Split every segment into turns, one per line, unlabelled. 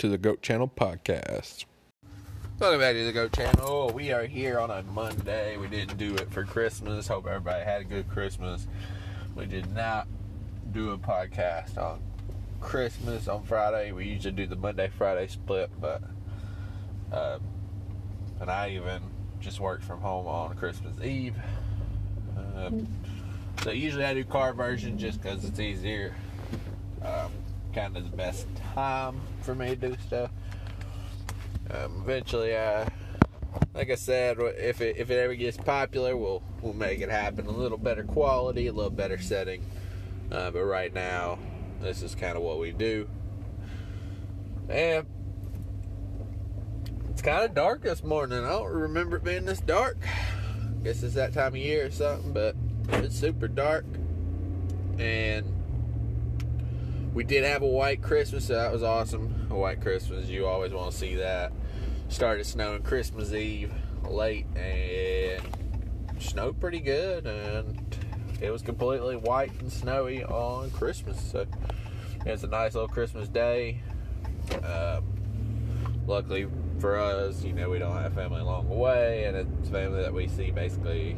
to the Goat Channel podcast.
Welcome back to the Goat Channel. We are here on a Monday. We didn't do it for Christmas. Hope everybody had a good Christmas. We did not do a podcast on Christmas on Friday. We usually do the Monday Friday split, but um, and I even just worked from home on Christmas Eve. Um, so usually I do car version just because it's easier. Um, kind of the best time for me to do stuff. Um, eventually, uh, like I said, if it if it ever gets popular, we'll we'll make it happen. A little better quality, a little better setting. Uh, but right now, this is kind of what we do. And it's kind of dark this morning. I don't remember it being this dark. I Guess it's that time of year or something, but it's super dark. And we did have a white Christmas, so that was awesome. A white Christmas, you always want to see that. Started snowing Christmas Eve late and snowed pretty good, and it was completely white and snowy on Christmas. So it's a nice little Christmas day. Um, luckily for us, you know, we don't have family along the way, and it's family that we see basically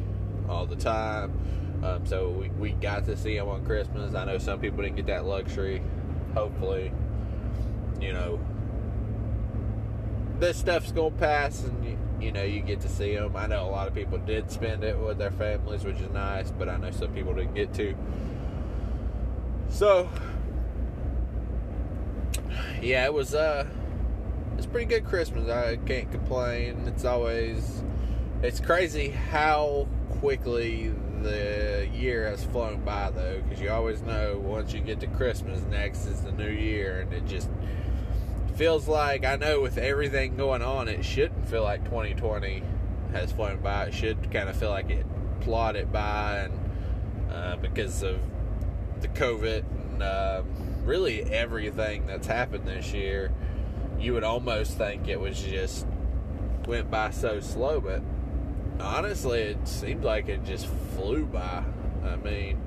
all the time. Um, so we, we got to see them on Christmas. I know some people didn't get that luxury. Hopefully, you know, this stuff's gonna pass, and you, you know you get to see them. I know a lot of people did spend it with their families, which is nice, but I know some people didn't get to. So, yeah, it was uh, it's pretty good Christmas. I can't complain. It's always, it's crazy how quickly the year has flown by though, because you always know once you get to Christmas, next is the new year, and it just feels like I know with everything going on, it shouldn't feel like 2020 has flown by. It should kind of feel like it plodded by, and uh, because of the COVID and uh, really everything that's happened this year, you would almost think it was just went by so slow, but honestly, it seemed like it just flew by. I mean,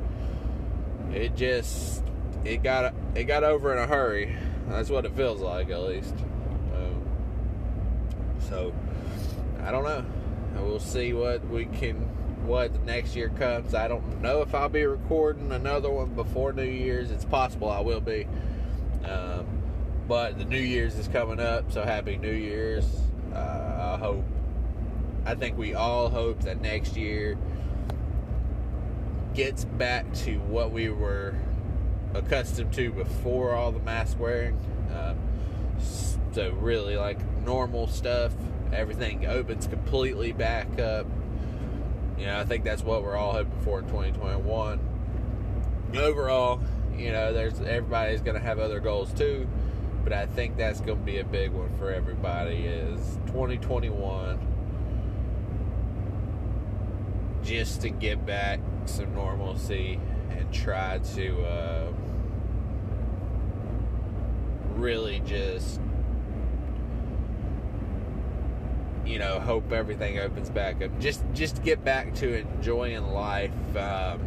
it just it got it got over in a hurry. That's what it feels like, at least. Um, so I don't know. We'll see what we can, what next year comes. I don't know if I'll be recording another one before New Year's. It's possible I will be. Um, but the New Year's is coming up, so happy New Year's. Uh, I hope I think we all hope that next year gets back to what we were accustomed to before all the mask wearing. Um, so really, like normal stuff, everything opens completely back up. You know, I think that's what we're all hoping for in 2021. Overall, you know, there's everybody's going to have other goals too, but I think that's going to be a big one for everybody. Is 2021 just to get back some normalcy and try to uh, really just you know hope everything opens back up. Just just get back to enjoying life um,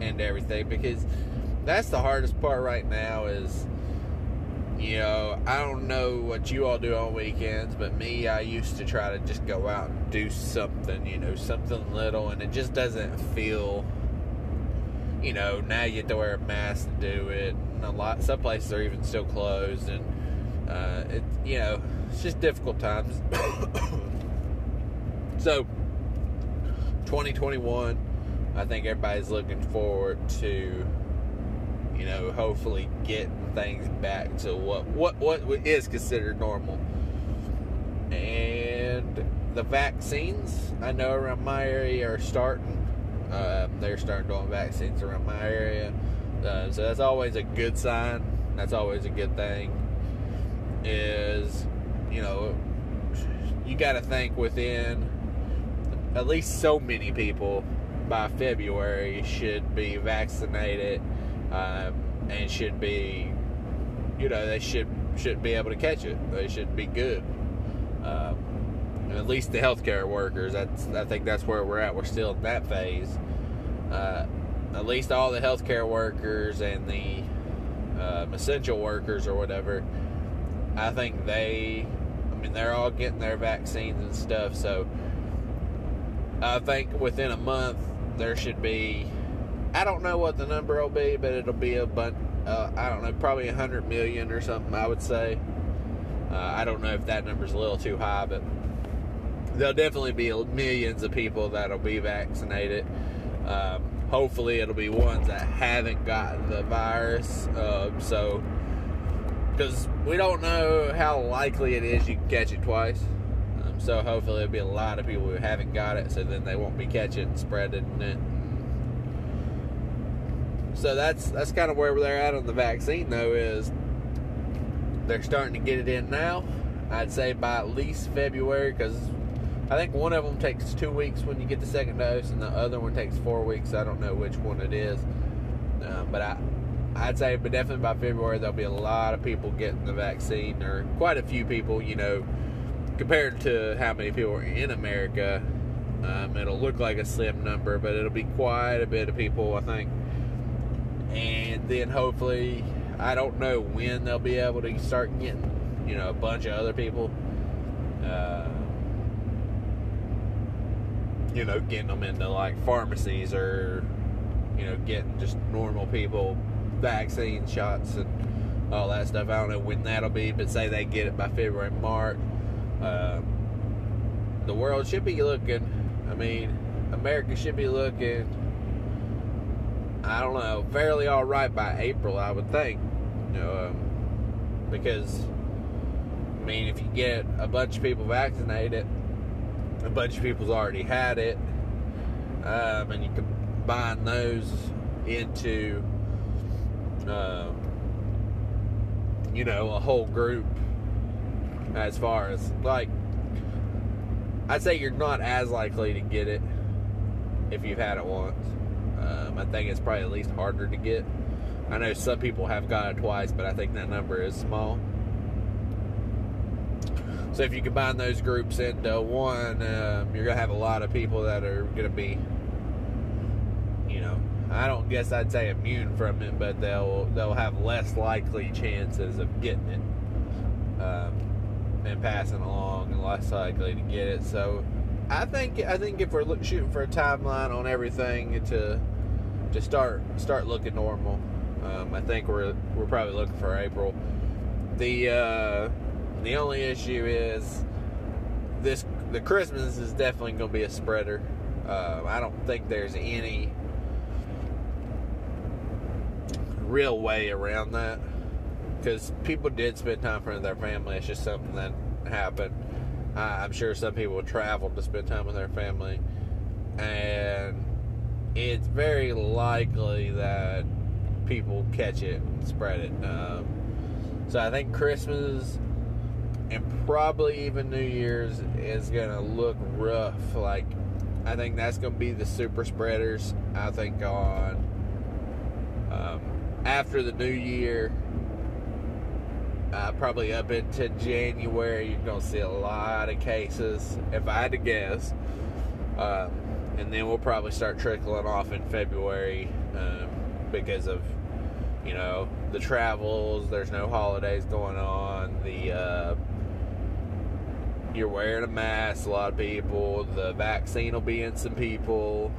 and everything because that's the hardest part right now is you know, I don't know what you all do on weekends, but me, I used to try to just go out and do something, you know, something little, and it just doesn't feel, you know, now you have to wear a mask to do it. And a lot, some places are even still closed, and uh, it, you know, it's just difficult times. so, 2021, I think everybody's looking forward to you know, hopefully getting things back to what what what is considered normal. And the vaccines, I know around my area are starting. Um, they're starting doing vaccines around my area, uh, so that's always a good sign. That's always a good thing. Is you know, you got to think within at least so many people by February should be vaccinated um, and should be, you know, they should should be able to catch it. They should be good. Um, at least the healthcare workers. That's I think that's where we're at. We're still in that phase. Uh, at least all the healthcare workers and the um, essential workers or whatever, I think they, I mean, they're all getting their vaccines and stuff. So I think within a month there should be. I don't know what the number will be, but it'll be a bunch. Uh, I don't know, probably a hundred million or something. I would say. Uh, I don't know if that number's a little too high, but there'll definitely be millions of people that'll be vaccinated. Um, hopefully, it'll be ones that haven't gotten the virus. Uh, so, because we don't know how likely it is you catch it twice. Um, so, hopefully, it'll be a lot of people who haven't got it, so then they won't be catching and spreading it. So that's that's kind of where they're at on the vaccine, though. Is they're starting to get it in now. I'd say by at least February, because I think one of them takes two weeks when you get the second dose, and the other one takes four weeks. I don't know which one it is, uh, but I, I'd say, but definitely by February there'll be a lot of people getting the vaccine, or quite a few people. You know, compared to how many people are in America, um, it'll look like a slim number, but it'll be quite a bit of people, I think. And then hopefully, I don't know when they'll be able to start getting, you know, a bunch of other people. Uh, you know, getting them into like pharmacies or, you know, getting just normal people vaccine shots and all that stuff. I don't know when that'll be, but say they get it by February, March. Uh, the world should be looking, I mean, America should be looking, I don't know, fairly all right by April, I would think. You know, um, because, I mean, if you get a bunch of people vaccinated, a bunch of people's already had it, um, and you combine those into, um, you know, a whole group. As far as like, I'd say you're not as likely to get it if you've had it once. Um, I think it's probably at least harder to get. I know some people have got it twice, but I think that number is small. So if you combine those groups into one, um, you're gonna have a lot of people that are gonna be, you know, I don't guess I'd say immune from it, but they'll they'll have less likely chances of getting it um, and passing along, and less likely to get it. So I think I think if we're shooting for a timeline on everything to to start start looking normal, um, I think we're we're probably looking for April. The uh, the only issue is this the Christmas is definitely going to be a spreader. Uh, I don't think there's any real way around that because people did spend time with their family. It's just something that happened. Uh, I'm sure some people travel to spend time with their family, and it's very likely that people catch it and spread it. Um, so I think Christmas and probably even New Year's is gonna look rough. Like I think that's gonna be the super spreaders. I think on um, after the New Year, uh, probably up into January, you're gonna see a lot of cases. If I had to guess, um, and then we'll probably start trickling off in February um, because of you know the travels. There's no holidays going on. The uh, you're wearing a mask, a lot of people. The vaccine will be in some people.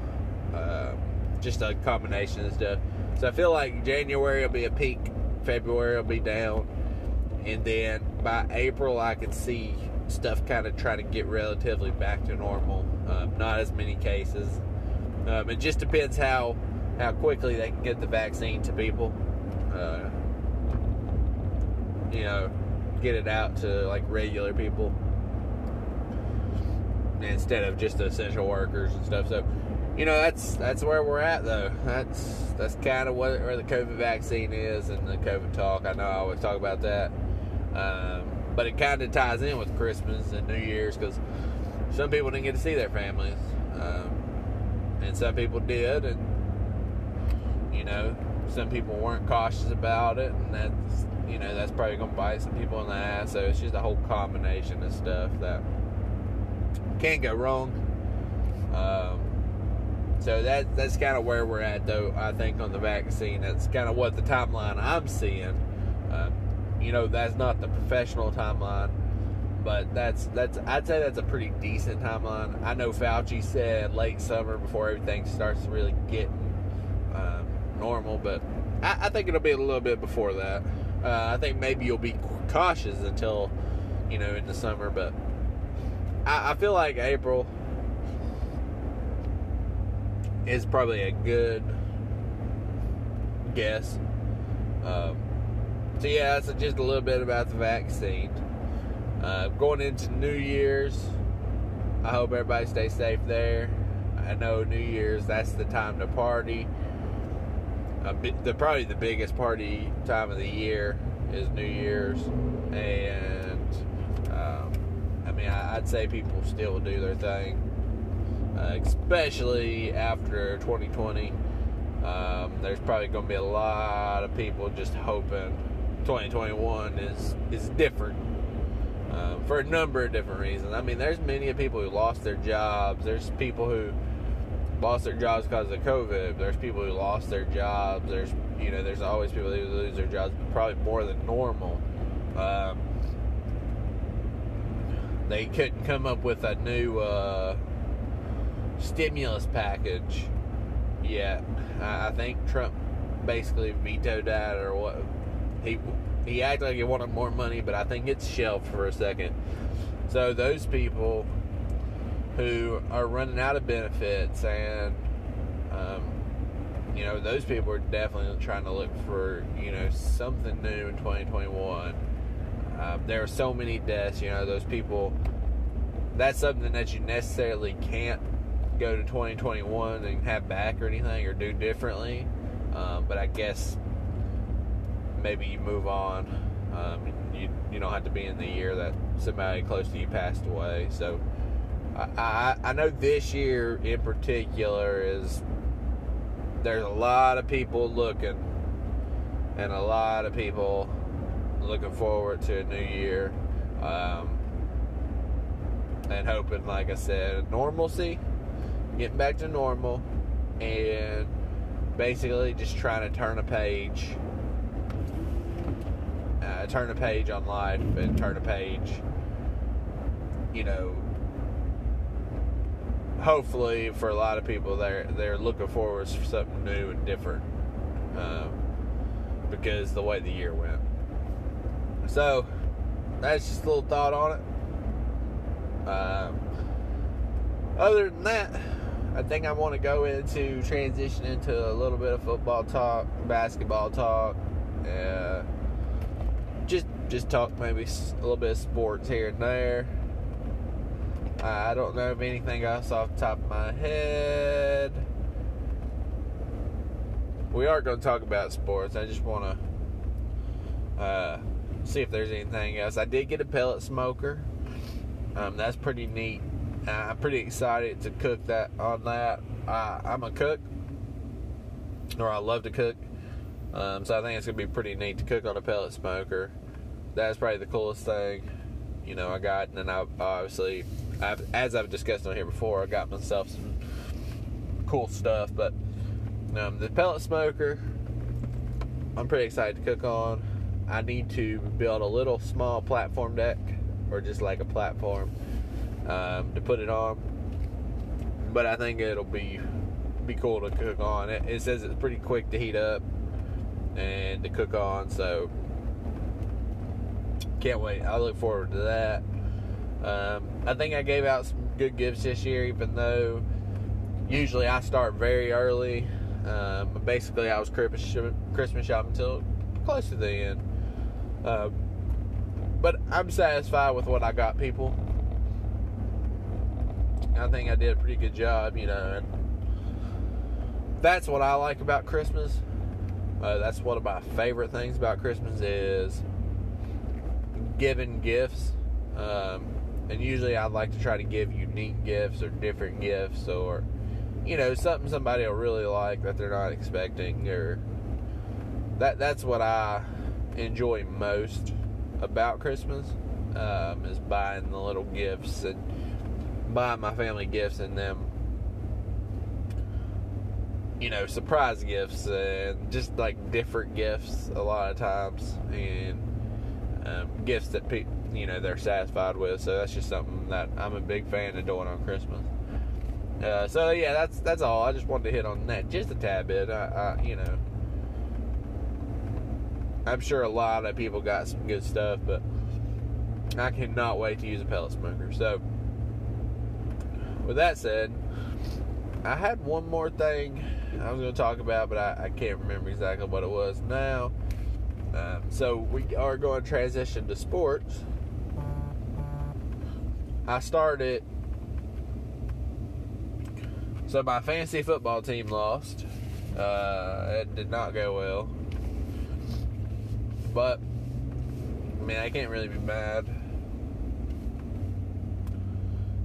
Um, just a combination of stuff. So I feel like January will be a peak, February will be down, and then by April I can see stuff kind of trying to get relatively back to normal. Um, not as many cases. Um, it just depends how how quickly they can get the vaccine to people. Uh, you know, get it out to like regular people instead of just the essential workers and stuff. So, you know, that's that's where we're at though. That's that's kind of where the COVID vaccine is and the COVID talk. I know I always talk about that, um, but it kind of ties in with Christmas and New Year's because some people didn't get to see their families, um, and some people did, and you know, some people weren't cautious about it, and that's you know that's probably gonna bite some people in the ass. So it's just a whole combination of stuff that can't go wrong. Um, so that that's kind of where we're at, though. I think on the vaccine, that's kind of what the timeline I'm seeing. Uh, you know, that's not the professional timeline, but that's that's I'd say that's a pretty decent timeline. I know Fauci said late summer before everything starts to really get um, normal, but I, I, think it'll be a little bit before that. Uh, I think maybe you'll be cautious until you know in the summer, but I, I feel like April is probably a good guess. Um, so yeah, so just a little bit about the vaccine. Uh, going into New Year's, I hope everybody stays safe there. I know New Year's that's the time to party. The probably the biggest party time of the year is New Year's, and um, I mean I, would say people still do their thing, uh, especially after 2020. Um, there's probably going to be a lot of people just hoping 2021 is is different um, for a number of different reasons. I mean, there's many people who lost their jobs. There's people who lost their jobs because of COVID. There's people who lost their jobs. There's you know, there's always people who lose their jobs, but probably more than normal. Um, they couldn't come up with a new uh, stimulus package yet. I, I think Trump basically vetoed that, or what? He he acted like he wanted more money, but I think it's shelved for a second. So those people who are running out of benefits and um, you know those people are definitely trying to look for you know something new in 2021 um, there are so many deaths you know those people that's something that you necessarily can't go to 2021 and have back or anything or do differently um, but i guess maybe you move on. Um, you you don't have to be in the year that somebody close to you passed away. So I, I, I know this year in particular is there's a lot of people looking and a lot of people looking forward to a new year um, and hoping like i said normalcy getting back to normal and basically just trying to turn a page turn a page on life and turn a page, you know, hopefully for a lot of people they're they're looking forward to something new and different um, because the way the year went. So that's just a little thought on it. Um, other than that, I think I want to go into transition into a little bit of football talk, basketball talk. Uh, just just talk maybe a little bit of sports here and there. I don't know of anything else off the top of my head. We are going to talk about sports. I just want to uh, see if there's anything else. I did get a pellet smoker. Um, that's pretty neat. Uh, I'm pretty excited to cook that on that. Uh, I'm a cook, or I love to cook. Um, so I think it's gonna be pretty neat to cook on a pellet smoker. That's probably the coolest thing, you know, I got. And then I obviously, I've, as I've discussed on here before, I got myself some cool stuff. But um, the pellet smoker, I'm pretty excited to cook on. I need to build a little small platform deck, or just like a platform um, to put it on. But I think it'll be be cool to cook on. It, it says it's pretty quick to heat up and to cook on. So can't wait. I look forward to that. Um, I think I gave out some good gifts this year, even though usually I start very early. Um, basically, I was Christmas shopping until close to the end. Uh, but I'm satisfied with what I got people. I think I did a pretty good job, you know. that's what I like about Christmas. Uh, that's one of my favorite things about Christmas is giving gifts. Um, and usually I'd like to try to give unique gifts or different gifts or, you know, something somebody will really like that they're not expecting or that that's what I enjoy most about Christmas um, is buying the little gifts and buying my family gifts and them you know surprise gifts and just like different gifts a lot of times and um, gifts that people, you know they're satisfied with. So that's just something that I'm a big fan of doing on Christmas. Uh, so yeah, that's that's all. I just wanted to hit on that just a tad bit. I, I, you know, I'm sure a lot of people got some good stuff, but I cannot wait to use a pellet smoker. So with that said, I had one more thing I was going to talk about, but I, I, can't remember exactly what it was now. Um, so we are going to transition to sports. I started. So my fantasy football team lost. Uh, it did not go well. But, I mean, I can't really be mad.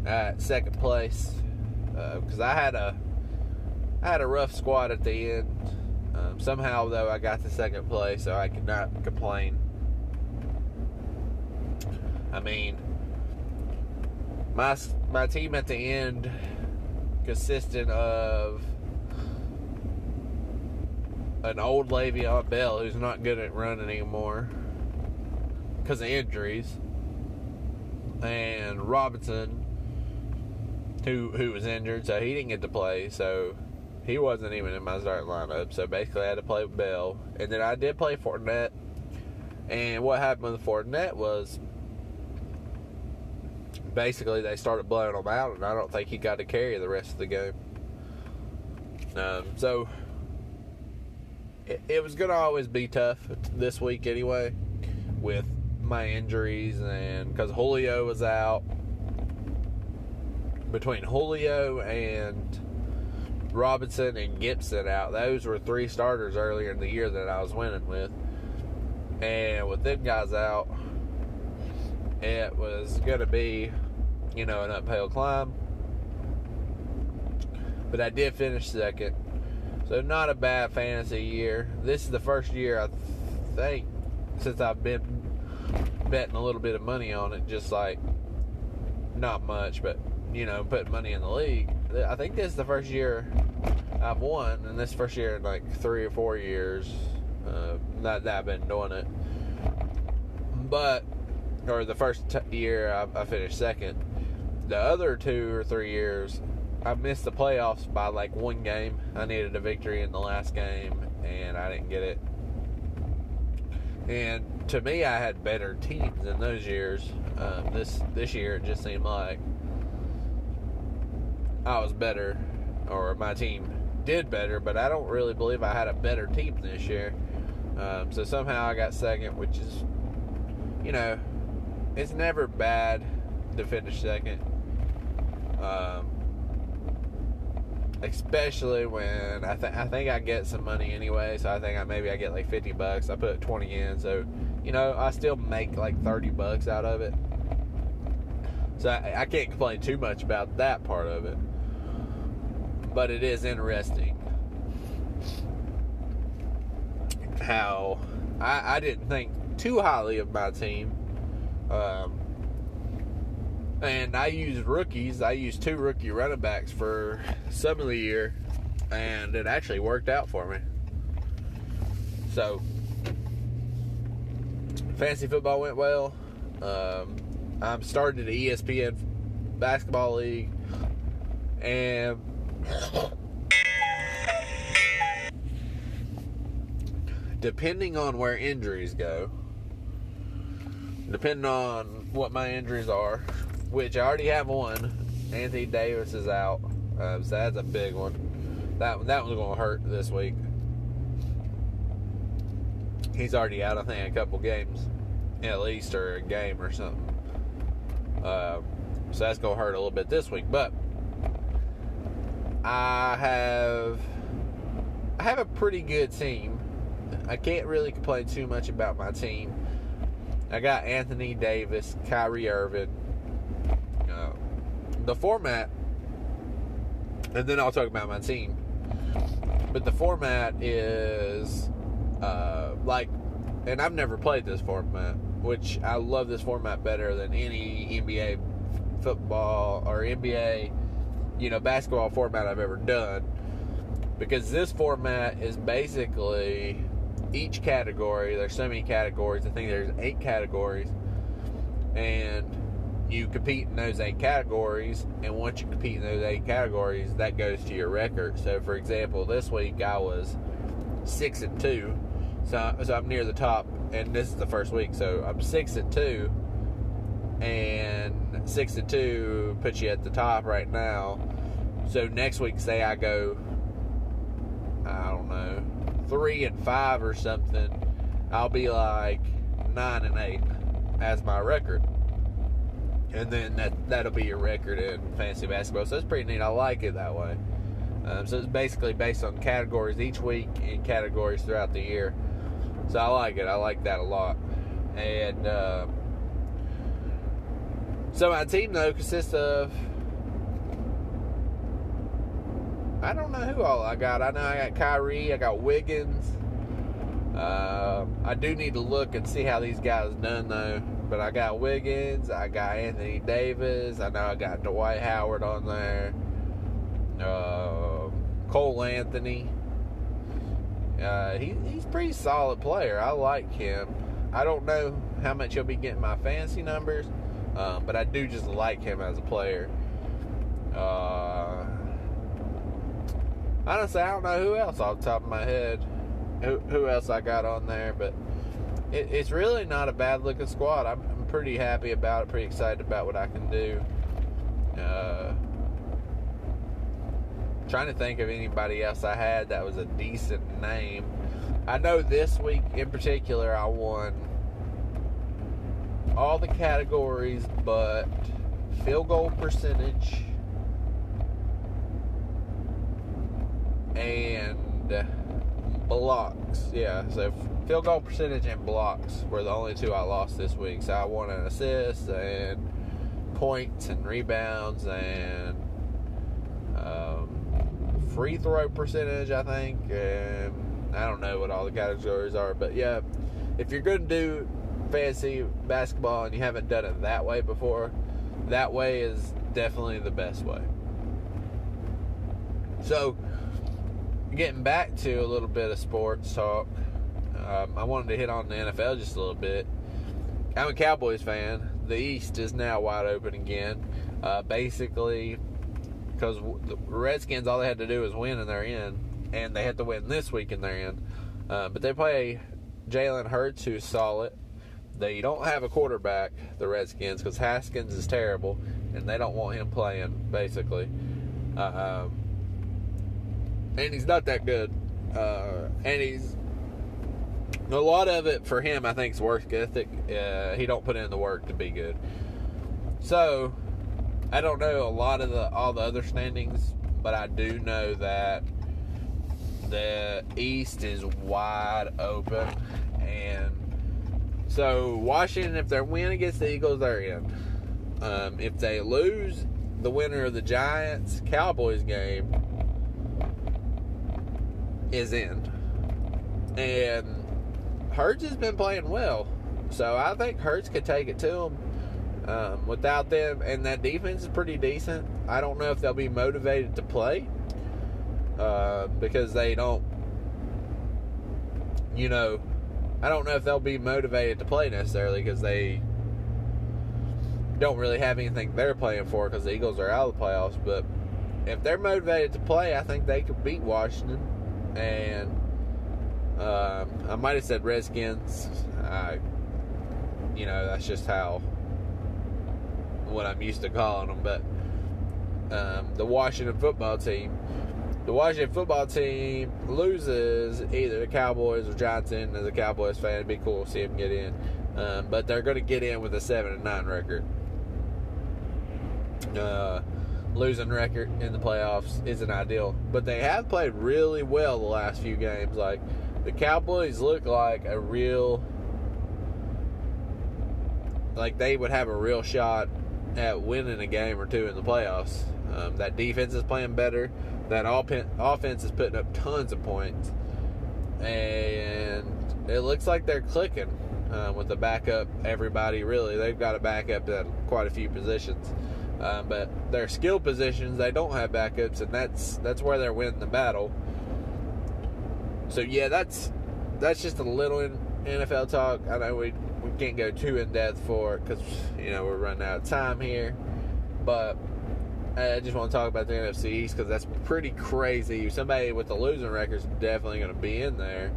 At second place, because uh, I had a I had a rough squad at the end. Um, somehow, though, I got to second place, so I could not complain. I mean, my my team at the end consisted of an old Le'Veon Bell who's not good at running anymore because of injuries, and Robinson who who was injured, so he didn't get to play. So he wasn't even in my starting lineup. So basically, I had to play with Bell, and then I did play Fournette. And what happened with Fournette was basically they started blowing him out, and I don't think he got to carry the rest of the game. Um, so it, it was going to always be tough this week anyway, with my injuries and because Julio was out. Between Julio and Robinson and Gibson out. Those were three starters earlier in the year that I was winning with. And with them guys out, it was going to be, you know, an uphill climb. But I did finish second. So, not a bad fantasy year. This is the first year I think since I've been betting a little bit of money on it, just like not much, but you know, putting money in the league. I think this is the first year I've won, and this first year in like three or four years uh, that, that I've been doing it. But, or the first t- year I, I finished second. The other two or three years, I missed the playoffs by like one game. I needed a victory in the last game, and I didn't get it. And to me, I had better teams in those years. Um, this this year, it just seemed like I was better, or my team did better, but I don't really believe I had a better team this year. Um, so somehow I got second, which is, you know, it's never bad to finish second. Um, especially when I think I think I get some money anyway, so I think I maybe I get like fifty bucks. I put twenty in, so you know I still make like thirty bucks out of it. So I, I can't complain too much about that part of it but it is interesting how I, I didn't think too highly of my team. Um, and I used rookies. I used two rookie running backs for some of the year, and it actually worked out for me. So, fantasy football went well. Um, I'm starting the ESPN basketball league, and depending on where injuries go, depending on what my injuries are, which I already have one, Anthony Davis is out, uh, so that's a big one. That that one's to hurt this week. He's already out, I think, a couple games, at least, or a game or something. Uh, so that's to hurt a little bit this week, but I have I have a pretty good team. I can't really complain too much about my team. I got Anthony Davis, Kyrie Irving. Uh, the format, and then I'll talk about my team. But the format is uh, like, and I've never played this format, which I love this format better than any NBA football or NBA you know basketball format I've ever done because this format is basically each category. There's so many categories. I think there's eight categories, and you compete in those eight categories. And once you compete in those eight categories, that goes to your record. So, for example, this week I was six and two, so so I'm near the top, and this is the first week, so I'm six and two, and six and two puts you at the top right now. So next week, say I go, I don't know, three and five or something, I'll be like nine and eight as my record. And then that that'll be your record in fantasy basketball. So it's pretty neat. I like it that way. Um, so it's basically based on categories each week and categories throughout the year. So I like it. I like that a lot. And uh, so my team though consists of I don't know who all I got. I know I got Kyrie. I got Wiggins. Uh, I do need to look and see how these guys done though. But I got Wiggins. I got Anthony Davis. I know I got Dwight Howard on there. Uh, Cole Anthony. Uh, he, he's pretty solid player. I like him. I don't know how much he'll be getting my fantasy numbers, um, but I do just like him as a player. Uh, honestly, I don't know who else off the top of my head. Who, who else I got on there, but it, it's really not a bad looking squad. I'm, I'm, pretty happy about it, pretty excited about what I can do. Uh, trying to think of anybody else I had that was a decent name. I know this week in particular I won all the categories but field goal percentage and blocks. Yeah, so field goal percentage and blocks were the only two I lost this week. So I won an assist and points and rebounds and um, free throw percentage, I think, and I don't know what all the categories are, but yeah, if you're going to do fantasy basketball and you haven't done it that way before, that way is definitely the best way. So, getting back to a little bit of sports talk, um, I wanted to hit on the NFL just a little bit. I'm a Cowboys fan. The East is now wide open again. Uh, basically, because the Redskins all they had to do was win and they're in, and they had to win this week and they're in. Uh, but they play Jalen Hurts, who's solid. They don't have a quarterback, the Redskins, because Haskins is terrible, and they don't want him playing basically. Uh, um, and he's not that good, uh, and he's a lot of it for him. I think is work ethic. Uh, he don't put in the work to be good. So I don't know a lot of the all the other standings, but I do know that the East is wide open, and so Washington, if they win against the Eagles, they're in. Um, if they lose, the winner of the Giants Cowboys game is in, and Hurts has been playing well, so I think Hurts could take it to them. Um, without them, and that defense is pretty decent. I don't know if they'll be motivated to play uh, because they don't, you know, I don't know if they'll be motivated to play necessarily because they don't really have anything they're playing for because the Eagles are out of the playoffs. But if they're motivated to play, I think they could beat Washington. And um, I might have said Redskins. I, you know, that's just how what I'm used to calling them, but um, the Washington football team. The Washington football team loses either the Cowboys or Giants. As a Cowboys fan, it'd be cool to see them get in, um, but they're going to get in with a seven and nine record. Uh, losing record in the playoffs isn't ideal, but they have played really well the last few games. Like the Cowboys look like a real, like they would have a real shot at winning a game or two in the playoffs. Um, that defense is playing better. That offense is putting up tons of points, and it looks like they're clicking um, with the backup. Everybody really, they've got a backup at quite a few positions, um, but their skill positions they don't have backups, and that's that's where they're winning the battle. So yeah, that's that's just a little NFL talk. I know we we can't go too in depth for it because you know we're running out of time here, but I just want to talk about the NFC East because that's pretty crazy. Somebody with the losing record is definitely going to be in there,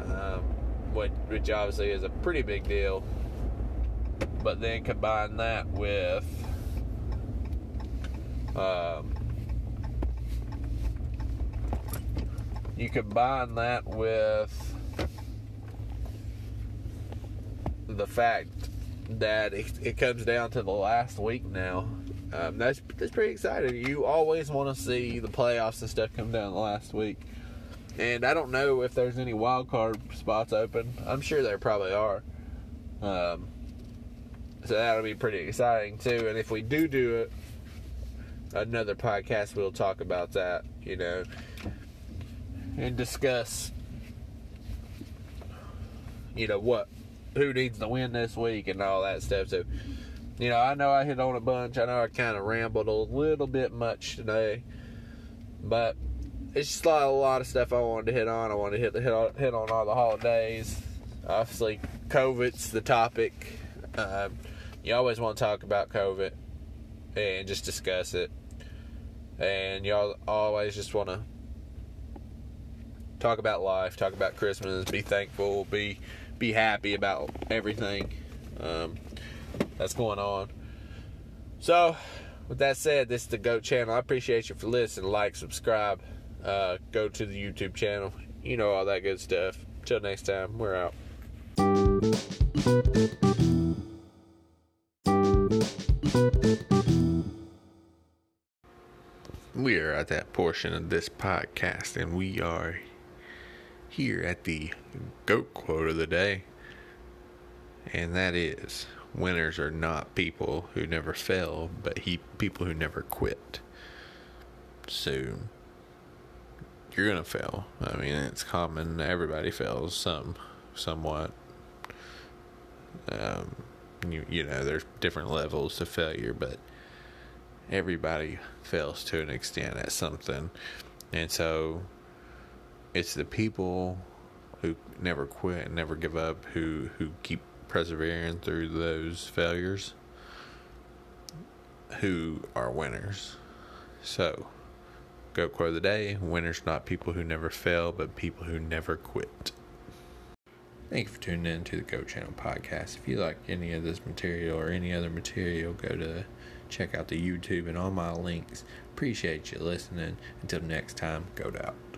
um, which, which obviously is a pretty big deal. But then combine that with um, you combine that with the fact that it, it comes down to the last week now. Um, that's that's pretty exciting. You always want to see the playoffs and stuff come down the last week, and I don't know if there's any wild card spots open. I'm sure there probably are. Um, so that'll be pretty exciting too. And if we do do it, another podcast, we'll talk about that. You know, and discuss. You know what who needs to win this week and all that stuff. So, you know, I know I hit on a bunch. I know I kind of rambled a little bit much today, but it's just a lot, a lot of stuff I wanted to hit on. I wanted to hit the hit on, hit on all the holidays. Obviously, COVID's the topic. Um, you always want to talk about COVID and just discuss it, and y'all always just want to talk about life, talk about Christmas, be thankful, be be happy about everything um, that's going on. So, with that said, this is the GOAT channel. I appreciate you for listening. Like, subscribe, uh, go to the YouTube channel. You know all that good stuff. Till next time, we're out. We are at that portion of this podcast, and we are here at the GOAT quote of the day. And that is winners are not people who never fail, but he, people who never quit. So you're gonna fail. I mean, it's common. Everybody fails some, somewhat. Um, you you know, there's different levels to failure, but everybody fails to an extent at something, and so it's the people who never quit and never give up who who keep persevering through those failures who are winners so go quote of the day winners not people who never fail but people who never quit Thank you for tuning in to the Goat Channel podcast. If you like any of this material or any other material, go to check out the YouTube and all my links. Appreciate you listening. Until next time, go out.